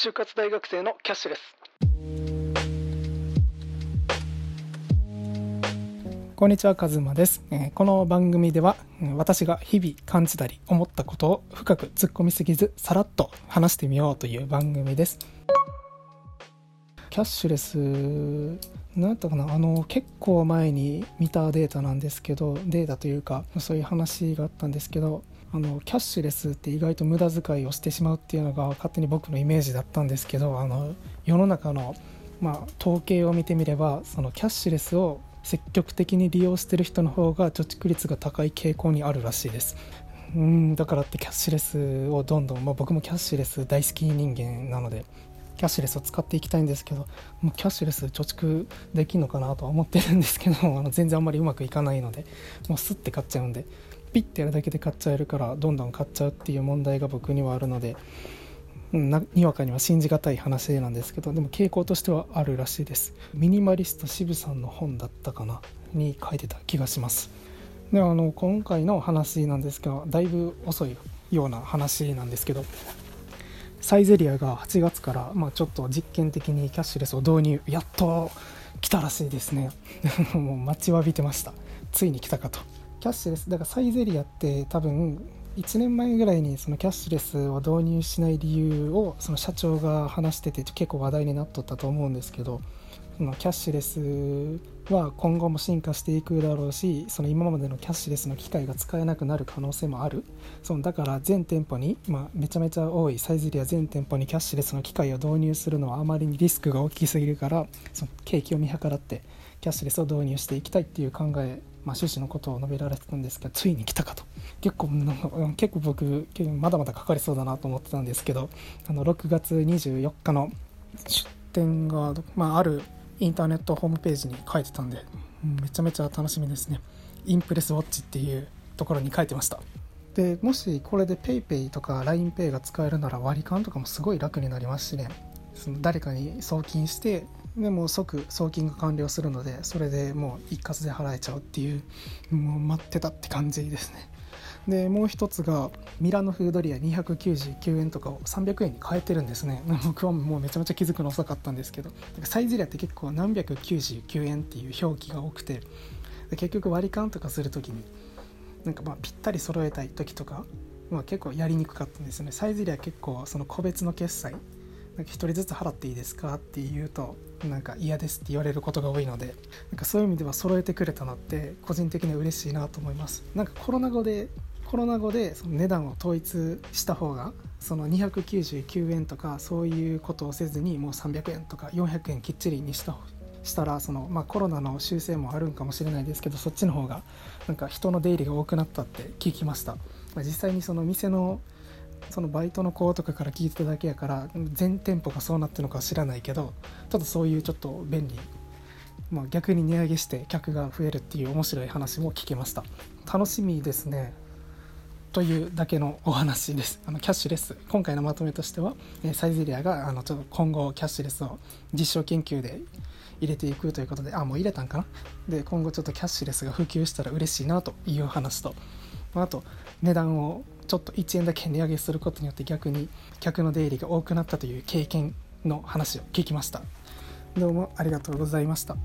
就活大学生のキャッシュレスこんにちはカズマです、えー、この番組では私が日々感じたり思ったことを深く突っ込みすぎずさらっと話してみようという番組です。キャッシュレスなんったかな？あの結構前に見たデータなんですけどデータというかそういう話があったんですけどあのキャッシュレスって意外と無駄遣いをしてしまうっていうのが勝手に僕のイメージだったんですけどあの世の中の、まあ、統計を見てみればそのキャッシュレスを積極的に利用してる人の方が貯蓄率が高い傾向にあるらしいです。うんだからってキャッシュレスをどんどん、まあ、僕もキャッシュレス大好き人間なのでキャッシュレスを使っていきたいんですけどもうキャッシュレス貯蓄できるのかなとは思ってるんですけどあの全然あんまりうまくいかないのでもうスッて買っちゃうんでピッてやるだけで買っちゃえるからどんどん買っちゃうっていう問題が僕にはあるので、うん、にわかには信じがたい話なんですけどでも傾向としてはあるらしいです。ミニマリスト渋さんの本だったかな？に書いてた気がします。であの今回の話なんですがだいぶ遅いような話なんですけどサイゼリアが8月から、まあ、ちょっと実験的にキャッシュレスを導入。やっと来たらしいですね。もう待ちわびてました。ついに来たかと。キャッシュレスだからサイゼリアって多分1年前ぐらいにそのキャッシュレスを導入しない理由をその社長が話してて結構話題になっとったと思うんですけどそのキャッシュレスは今後も進化していくだろうしその今までのキャッシュレスの機械が使えなくなる可能性もある。そのだから全店舗に、ま、めちゃめちゃ多いサイゼリア全店舗にキャッシュレスの機械を導入するのはあまりにリスクが大きすぎるからその景気を見計らってキャッシュレスを導入していきたいっていう考えまあ、趣旨のことを述べられてたんですけどついに来たかと。結構結構僕まだまだかかりそうだなと思ってたんですけどあの6月24日の出店が、まあ、あるインターネットホームページに書いてたんでめちゃめちゃ楽しみですね。インプレスウォッチっていうところに書いてました。でもしこれで PayPay とか LINEPay が使えるなら割り勘とかもすごい楽になりますしね。その誰かに送金してでも即送金が完了するのでそれでもう一括で払えちゃうっていうもう待ってたって感じですね。でもう一つがミラノフードリア299円とかを300円に変えてるんですね。僕はもうめちゃめちゃ気づくの遅かったんですけど。サイゼリアって結構何百99円っていう表記が多くて。結局割り勘とかする時になんかまあぴったり揃えたい時とか、まあ、結構やりにくかったんですよね。サイゼリア結構その個別の決済なんか1人ずつ払っていいですかって言うとなんか嫌ですって言われることが多いのでなんかそういう意味では揃えてくれたのって個人的には嬉しいなと思います。なんかコロナ後でコロナ後でその値段を統一した方がその299円とかそういうことをせずにもう300円とか400円きっちりにしたしたらその、まあ、コロナの修正もあるんかもしれないですけどそっちの方がなんか人の出入りが多くなったって聞きました、まあ、実際にその店のそのバイトの子とかから聞いてただけやから全店舗がそうなってるのかは知らないけどちょっとそういうちょっと便利。まあ、逆に値上げして客が増えるっていう面白い話も聞けました。楽しみですね。というだけのお話です。あのキャッシュレス。今回のまとめとしてはサイゼリアがあのちょっと今後キャッシュレスを実証研究で入れていくということであもう入れたんかな？で今後ちょっとキャッシュレスが普及したら嬉しいなという話とあと値段をちょっと1円だけ値上げすることによって逆に客の出入りが多くなったという経験の話を聞きましたどうもありがとうございました。